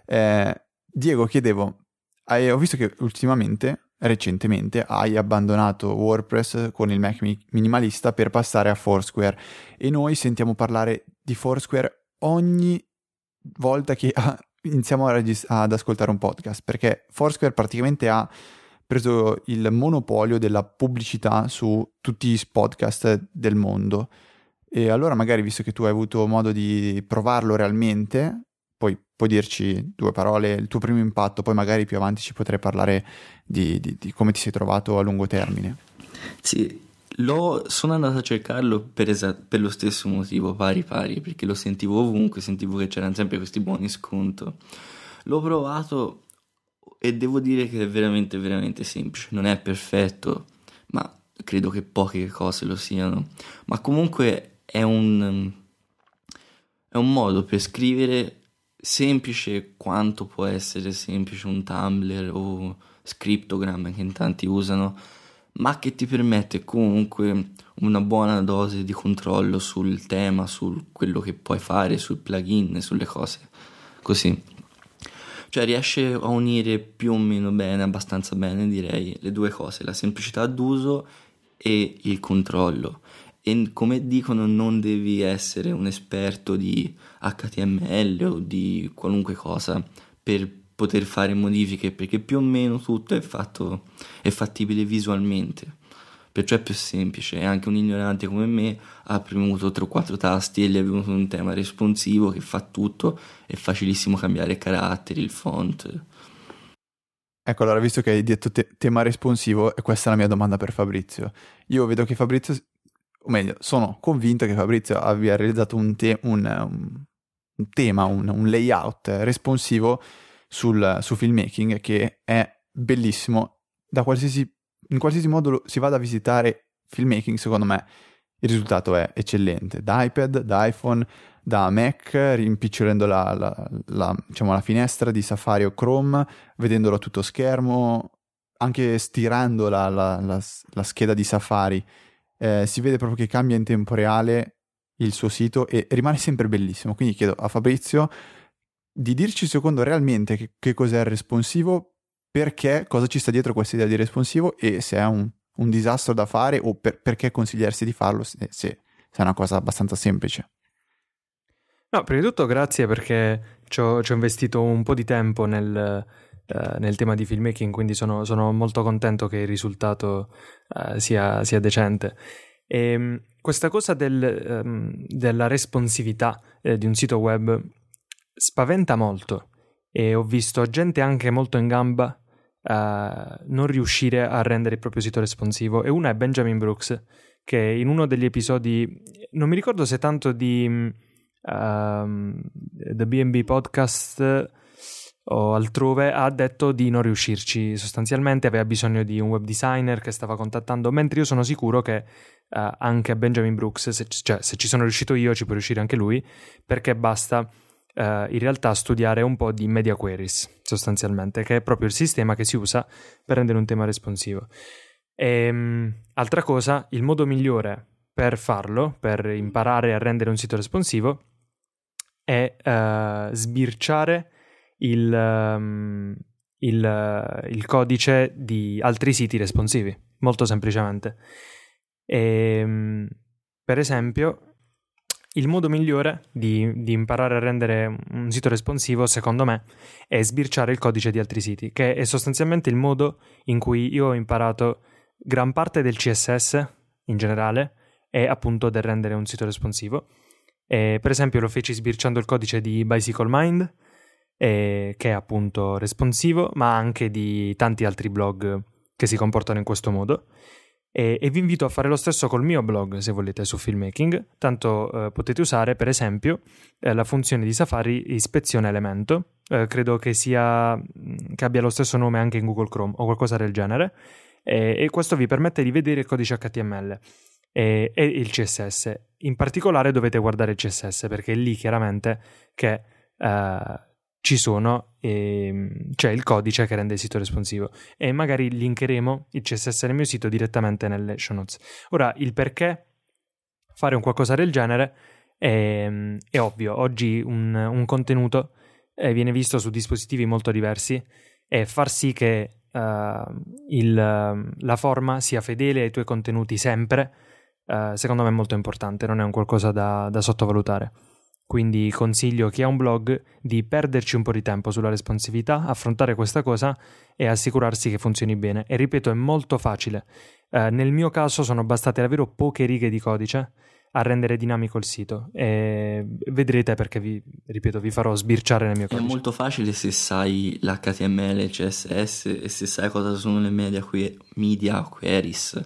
Speaker 2: Eh, Diego, chiedevo, hai- ho visto che ultimamente, recentemente, hai abbandonato WordPress con il Mac mi- minimalista per passare a Foursquare e noi sentiamo parlare di Foursquare ogni volta che iniziamo ad ascoltare un podcast, perché Foursquare praticamente ha preso il monopolio della pubblicità su tutti i podcast del mondo. E allora magari, visto che tu hai avuto modo di provarlo realmente, puoi dirci due parole, il tuo primo impatto, poi magari più avanti ci potrei parlare di, di- di come ti sei trovato a lungo termine.
Speaker 3: Sì, l'ho- sono andato a cercarlo per, esa- per lo stesso motivo, pari pari, perché lo sentivo ovunque, sentivo che c'erano sempre questi buoni sconto. L'ho provato e devo dire che è veramente, veramente semplice. Non è perfetto, ma credo che poche cose lo siano. Ma comunque è un, è un modo per scrivere semplice quanto può essere semplice un Tumblr o Scriptogram che in tanti usano, ma che ti permette comunque una buona dose di controllo sul tema, su quello che puoi fare, sul plugin, sulle cose così. Cioè riesce a unire più o meno bene, abbastanza bene direi, le due cose, la semplicità d'uso e il controllo. E come dicono non devi essere un esperto di HTML o di qualunque cosa per poter fare modifiche perché più o meno tutto è fatto è fattibile visualmente. Perciò è più semplice. E anche un ignorante come me ha premuto 3 o 4 tasti e gli è venuto un tema responsivo che fa tutto è facilissimo cambiare caratteri il font.
Speaker 2: Ecco, allora, visto che hai detto te- tema responsivo, e questa è la mia domanda per Fabrizio. Io vedo che Fabrizio, o meglio, sono convinto che Fabrizio abbia realizzato un, te- un, um, un tema, un, un layout responsivo sul, su filmmaking che è bellissimo qualsiasi in qualsiasi modo si vada a visitare filmmaking, secondo me il risultato è eccellente. Da iPad, da iPhone, da Mac, rimpicciolendo la, la, la, diciamo, la finestra di Safari o Chrome, vedendolo a tutto schermo, anche stirando la scheda di Safari, eh, si vede proprio che cambia in tempo reale il suo sito e rimane sempre bellissimo. Quindi chiedo a Fabrizio di dirci secondo realmente che, che cos'è il responsivo, perché, cosa ci sta dietro questa idea di responsivo e se è un, un disastro da fare o per, perché consigliarsi di farlo se, se, se è una cosa abbastanza semplice.
Speaker 1: No, prima di tutto grazie perché ci ho, ci ho investito un po' di tempo nel, uh, nel tema di filmmaking, quindi sono, sono, molto contento che il risultato uh, sia, sia, decente. E, ehm, questa cosa del, um, della responsività eh, di un sito web spaventa molto e ho visto gente anche molto in gamba uh, non riuscire a rendere il proprio sito responsivo e una è Benjamin Brooks che in uno degli episodi non mi ricordo se tanto di um, The BB Podcast o altrove ha detto di non riuscirci sostanzialmente aveva bisogno di un web designer che stava contattando mentre io sono sicuro che uh, anche Benjamin Brooks se, cioè se ci sono riuscito io ci può riuscire anche lui perché basta uh, in realtà studiare un po' di media queries sostanzialmente che è proprio il sistema che si usa per rendere un tema responsivo. E, um, altra cosa il modo migliore per farlo per imparare a rendere un sito responsivo è uh, sbirciare il, um, il, il, codice di altri siti responsivi, molto semplicemente. E, um, per esempio, il modo migliore di, di, imparare a rendere un sito responsivo, secondo me, è sbirciare il codice di altri siti, che è sostanzialmente il modo in cui io ho imparato gran parte del CSS in generale e appunto del rendere un sito responsivo e, per esempio lo feci sbirciando il codice di Bicycle Mind, eh, che è appunto responsivo, ma anche di tanti altri blog che si comportano in questo modo. E, e vi invito a fare lo stesso col mio blog se volete su filmmaking, tanto eh, potete usare per esempio eh, la funzione di Safari ispezione elemento, eh, credo che, sia, mm, che abbia lo stesso nome anche in Google Chrome o qualcosa del genere, e questo vi permette di vedere il codice HTML e, e, il CSS. In particolare dovete guardare il CSS perché è lì chiaramente che uh, ci sono, e, c'è il codice che rende il sito responsivo e magari linkeremo il CSS nel mio sito direttamente nelle show notes. Ora, il perché fare un qualcosa del genere è, è ovvio. Oggi un, un contenuto eh, viene visto su dispositivi molto diversi e far sì che uh, il, la forma sia fedele ai tuoi contenuti sempre eh, secondo me è molto importante, non è un qualcosa da, da sottovalutare. Quindi consiglio a chi ha un blog di perderci un po' di tempo sulla responsività, affrontare questa cosa e assicurarsi che funzioni bene. E ripeto, è molto facile. Uh, nel mio caso sono bastate davvero poche righe di codice a rendere dinamico il sito e vedrete perché vi, ripeto, vi farò sbirciare nel mio codice.
Speaker 3: È molto facile se sai l'HTML, CSS e se sai cosa sono le media, que- media queries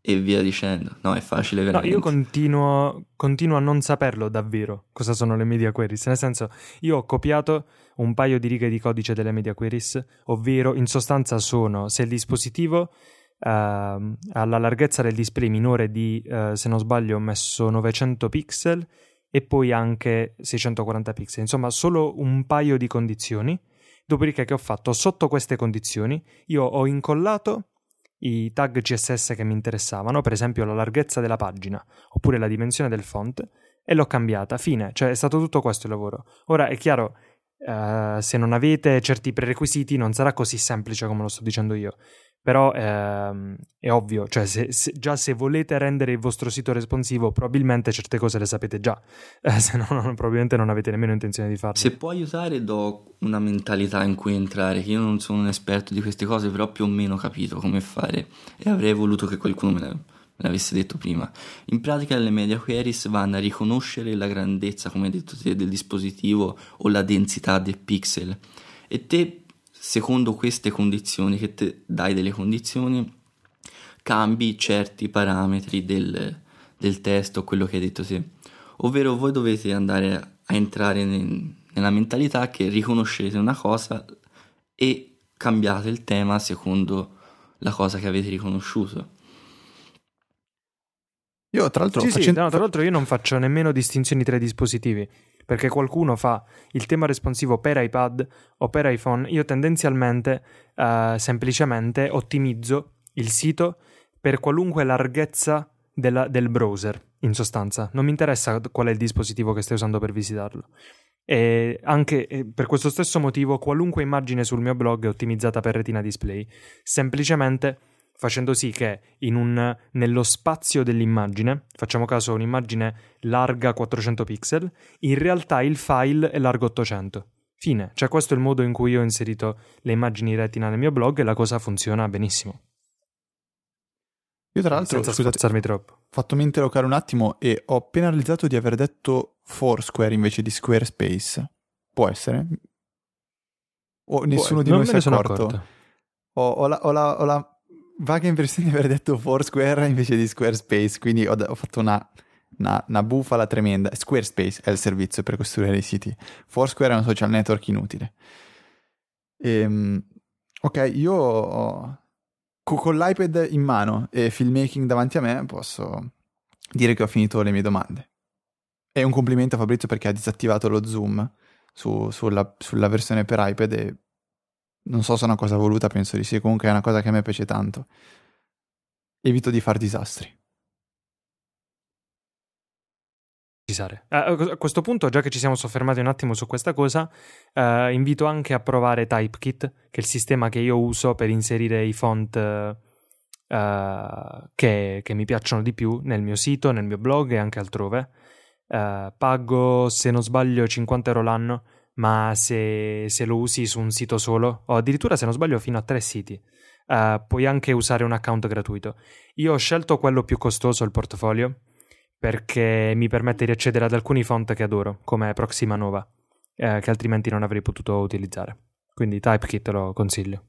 Speaker 3: e via dicendo. No, è facile veramente.
Speaker 1: No, io continuo, continuo, a non saperlo davvero cosa sono le media queries. Nel senso, io ho copiato un paio di righe di codice delle media queries, ovvero in sostanza sono se il dispositivo uh, ha la larghezza del display minore di, uh, se non sbaglio, ho messo 900 pixel e poi anche 640 pixel. Insomma, solo un paio di condizioni. Dopodiché che ho fatto sotto queste condizioni, io ho incollato i tag CSS che mi interessavano, per esempio la larghezza della pagina oppure la dimensione del font, e l'ho cambiata. Fine, cioè è stato tutto questo il lavoro. Ora è chiaro, uh, se non avete certi prerequisiti non sarà così semplice come lo sto dicendo io. Però ehm, è ovvio, cioè se, se, già se volete rendere il vostro sito responsivo, probabilmente certe cose le sapete già, eh, se no probabilmente non avete nemmeno intenzione di farlo.
Speaker 3: Se può aiutare, do una mentalità in cui entrare, che io non sono un esperto di queste cose, però più o meno ho capito come fare e avrei voluto che qualcuno me, me l'avesse detto prima. In pratica le media queries vanno a riconoscere la grandezza, come hai detto te, del dispositivo o la densità del pixel e te secondo queste condizioni, che te dai delle condizioni, cambi certi parametri del, del testo, quello che hai detto te. Ovvero voi dovete andare a entrare nel, nella mentalità che riconoscete una cosa e cambiate il tema secondo la cosa che avete riconosciuto.
Speaker 2: Io tra l'altro,
Speaker 1: Sì,
Speaker 2: facendo...
Speaker 1: sì, no, tra l'altro io non faccio nemmeno distinzioni tra i dispositivi, perché qualcuno fa il tema responsivo per iPad o per iPhone, io tendenzialmente eh, semplicemente ottimizzo il sito per qualunque larghezza della- del browser, in sostanza. Non mi interessa qual è il dispositivo che stai usando per visitarlo. E anche per questo stesso motivo, qualunque immagine sul mio blog è ottimizzata per Retina Display, semplicemente facendo sì che in un, nello spazio dell'immagine, facciamo caso un'immagine larga 400 pixel, in realtà il file è largo 800. Fine, cioè questo è il modo in cui io ho inserito le immagini retina nel mio blog e la cosa funziona benissimo.
Speaker 2: Io tra l'altro,
Speaker 1: senza
Speaker 2: scusate,
Speaker 1: troppo.
Speaker 2: fattomi interrogare un attimo e ho appena realizzato di aver detto Foursquare invece di Squarespace. Può essere? O nessuno di
Speaker 1: non
Speaker 2: noi si è accorto. Ho, ho la, ho la- ho la vaga impressione di aver detto Foursquare invece di Squarespace, quindi ho, ho fatto una, una- una bufala tremenda. Squarespace è il servizio per costruire i siti. Foursquare è un social network inutile. Ehm, ok, io ho- co- con l'iPad in mano e filmmaking davanti a me posso dire che ho finito le mie domande. E un complimento a Fabrizio perché ha disattivato lo zoom su- sulla, sulla versione per iPad e non so se è una cosa voluta, penso di sì, comunque è una cosa che a me piace tanto. Evito di far disastri.
Speaker 1: Eh, a questo punto, già che ci siamo soffermati un attimo su questa cosa, eh, invito anche a provare TypeKit, che è il sistema che io uso per inserire i font eh, che, che mi piacciono di più nel mio sito, nel mio blog e anche altrove. Eh, pago, se non sbaglio, 50 euro l'anno, ma se, se lo usi su un sito solo, o addirittura se non sbaglio fino a tre siti, eh, puoi anche usare un account gratuito. Io ho scelto quello più costoso, il portfolio, perché mi permette di accedere ad alcuni font che adoro, come Proxima Nova, eh, che altrimenti non avrei potuto utilizzare. Quindi TypeKit lo consiglio.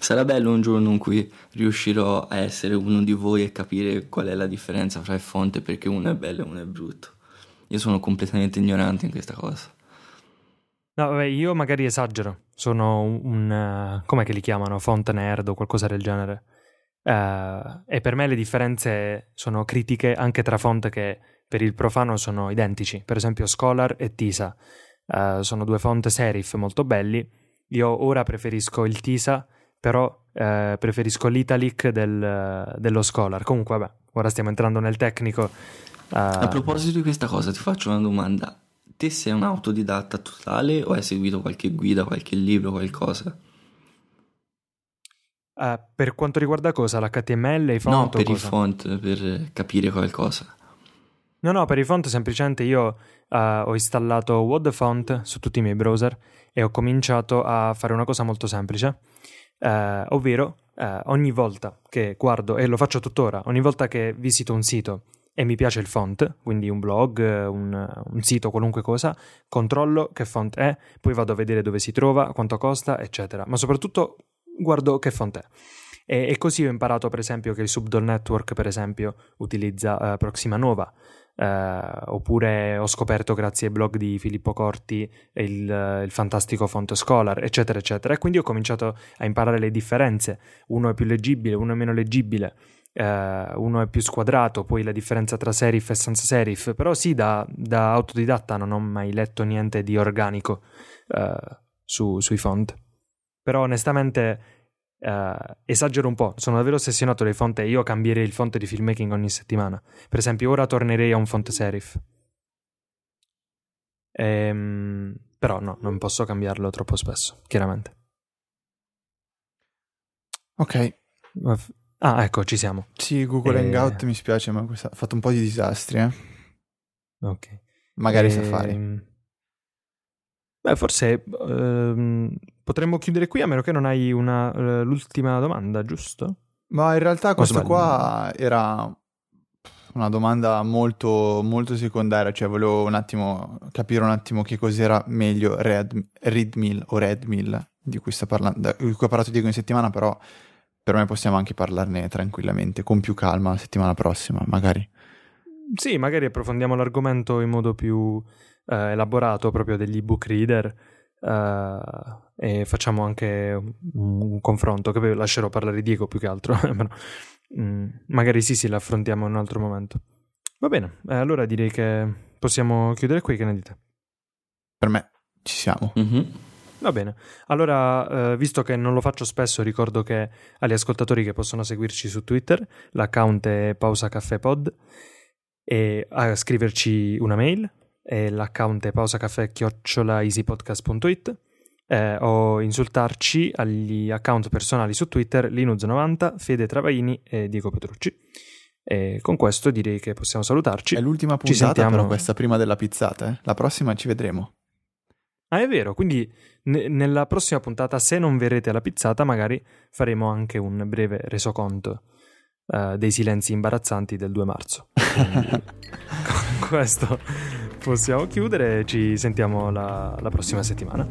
Speaker 3: Sarà bello un giorno in cui riuscirò a essere uno di voi e capire qual è la differenza fra il fonte perché uno è bello e uno è brutto. Io sono completamente ignorante in questa cosa.
Speaker 1: No, vabbè, io magari esagero. Sono un. un, eh, com'è che li chiamano? Font nerd o qualcosa del genere. Eh, e per me le differenze sono critiche anche tra font che per il profano sono identici. Per esempio, Scholar e Tisa. Eh, sono due font serif molto belli. Io ora preferisco il Tisa, però preferisco l'Italic del- dello Scholar. Comunque, vabbè, ora stiamo entrando nel tecnico.
Speaker 3: A proposito di questa cosa, ti faccio una domanda. Te sei un autodidatta totale o hai seguito qualche guida, qualche libro, qualcosa?
Speaker 1: eh, per quanto riguarda cosa? L'HTML, i font?
Speaker 3: no, per i font, per capire qualcosa.
Speaker 1: No, no, per i font semplicemente io eh, ho installato Word Font su tutti i miei browser e ho cominciato a fare una cosa molto semplice, eh, ovvero eh, ogni volta che guardo, e lo faccio tuttora, ogni volta che visito un sito e mi piace il font, quindi un blog, un, un sito, qualunque cosa, controllo che font è, poi vado a vedere dove si trova, quanto costa, eccetera. Ma soprattutto guardo che font è. E, e così ho imparato, per esempio, che il Subdol Network, per esempio, utilizza eh, Proxima Nova. Eh, oppure ho scoperto grazie ai blog di Filippo Corti il, il fantastico font Scholar, eccetera, eccetera. E quindi ho cominciato a imparare le differenze. Uno è più leggibile, uno è meno leggibile, eh, uno è più squadrato, poi la differenza tra serif e sans serif. Però sì, da, da autodidatta non ho mai letto niente di organico eh, su- sui font. Però onestamente eh, esagero un po', sono davvero ossessionato dai font e io cambierei il font di filmmaking ogni settimana. Per esempio, ora tornerei a un font serif. Ehm, però no, non posso cambiarlo troppo spesso, chiaramente.
Speaker 2: Ok,
Speaker 1: Ah, ecco, ci siamo.
Speaker 2: sì, Google
Speaker 1: Eh.
Speaker 2: Hangout mi spiace, ma questa- ha fatto un po' di disastri, eh.
Speaker 1: Ok.
Speaker 2: Magari sa
Speaker 1: Ehm,
Speaker 2: fare.
Speaker 1: Beh, forse ehm, potremmo chiudere qui a meno che non hai una, eh, l'ultima domanda, giusto?
Speaker 2: Ma in realtà questo
Speaker 1: sbaglio?
Speaker 2: qua era una domanda molto, molto secondaria, cioè volevo un attimo capire un attimo che cos'era meglio Red, Readmill o Redmill di cui sta parlando, di cui ho parlato Diego in settimana, però per me possiamo anche parlarne tranquillamente, con più calma la settimana prossima, magari.
Speaker 1: Sì, magari approfondiamo l'argomento in modo più eh, elaborato proprio degli book reader uh, e facciamo anche un, un, confronto, che poi lascerò parlare di Diego più che altro, mm, magari sì, sì, l'affrontiamo in un altro momento. Va bene, eh, allora direi che possiamo chiudere qui, che ne dite?
Speaker 2: Per me ci siamo.
Speaker 3: Mm-hmm.
Speaker 1: Va bene, allora eh, visto che non lo faccio spesso ricordo che agli ascoltatori che possono seguirci su Twitter l'account è pausacaffepod e a scriverci una mail e l'account è pausacaffè-easypodcast.it eh, o insultarci agli account personali su Twitter Linux90, Fede Travaini e Diego Petrucci. E con questo direi che possiamo salutarci.
Speaker 2: È l'ultima puntata ci sentiamo... però questa prima della pizzata, eh? la prossima ci vedremo.
Speaker 1: Ah, è vero, quindi ne- nella prossima puntata, se non verrete alla pizzata, magari faremo anche un breve resoconto uh, dei silenzi imbarazzanti del 2 marzo. Con questo possiamo chiudere, ci sentiamo la, la prossima settimana.